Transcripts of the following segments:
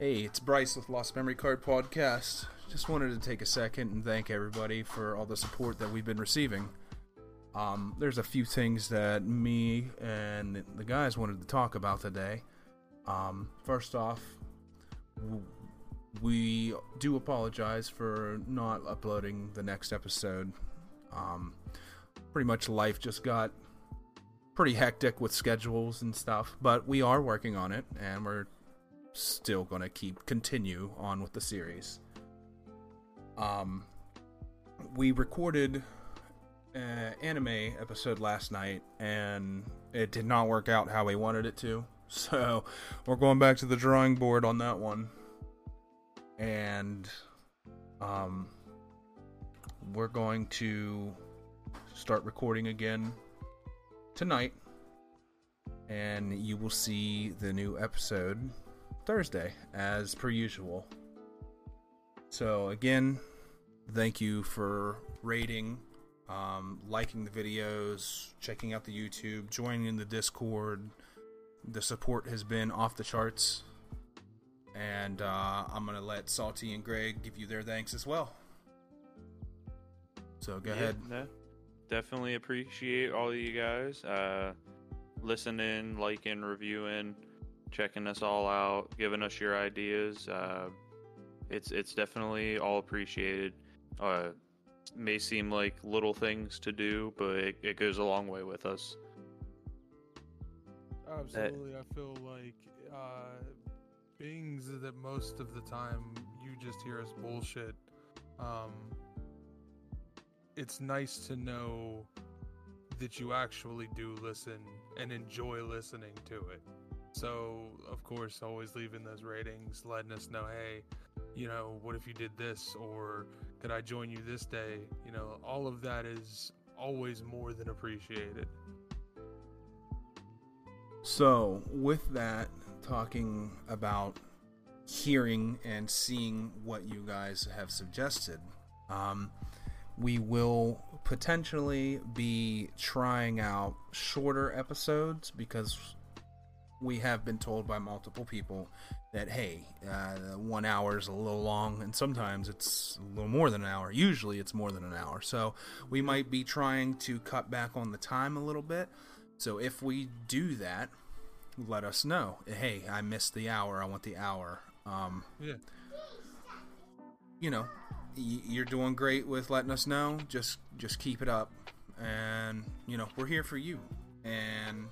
Hey, it's Bryce with Lost Memory Card Podcast. Just wanted to take a second and thank everybody for all the support that we've been receiving. Um, there's a few things that me and the guys wanted to talk about today. Um, first off, we do apologize for not uploading the next episode. Um, pretty much life just got pretty hectic with schedules and stuff, but we are working on it and we're still going to keep continue on with the series. Um we recorded an anime episode last night and it did not work out how we wanted it to. So, we're going back to the drawing board on that one. And um we're going to start recording again tonight and you will see the new episode Thursday as per usual. So again, thank you for rating, um, liking the videos, checking out the YouTube, joining in the Discord. The support has been off the charts, and uh, I'm gonna let Salty and Greg give you their thanks as well. So go Yeah, ahead. no, definitely appreciate all of you guys uh, listening, liking, reviewing, checking us all out, giving us your ideas. Uh, it's it's definitely all appreciated. Uh, may seem like little things to do, but it, it goes a long way with us. Absolutely, I feel like uh, being that most of the time you just hear us bullshit. Um, it's nice to know that you actually do listen and enjoy listening to it. So, of course, always leaving those ratings, letting us know, hey, you know, what if you did this, or could I join you this day? You know, all of that is always more than appreciated. So, with that, talking about hearing and seeing what you guys have suggested, um, we will potentially be trying out shorter episodes because we have been told by multiple people that hey, uh, one hour is a little long, and sometimes it's a little more than an hour. Usually, it's more than an hour. So we might be trying to cut back on the time a little bit. So if we do that, let us know. Hey, I missed the hour. I want the hour. Um, Yeah. you know, you're doing great with letting us know. Just just keep it up, and you know we're here for you, and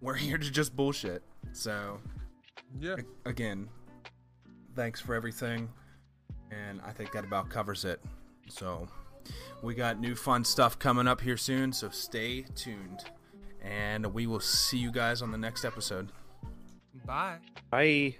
we're here to just bullshit. So Yeah. a- again, thanks for everything, and I think that about covers it. So we got new fun stuff coming up here soon. So stay tuned, and we will see you guys on the next episode. Bye. Bye.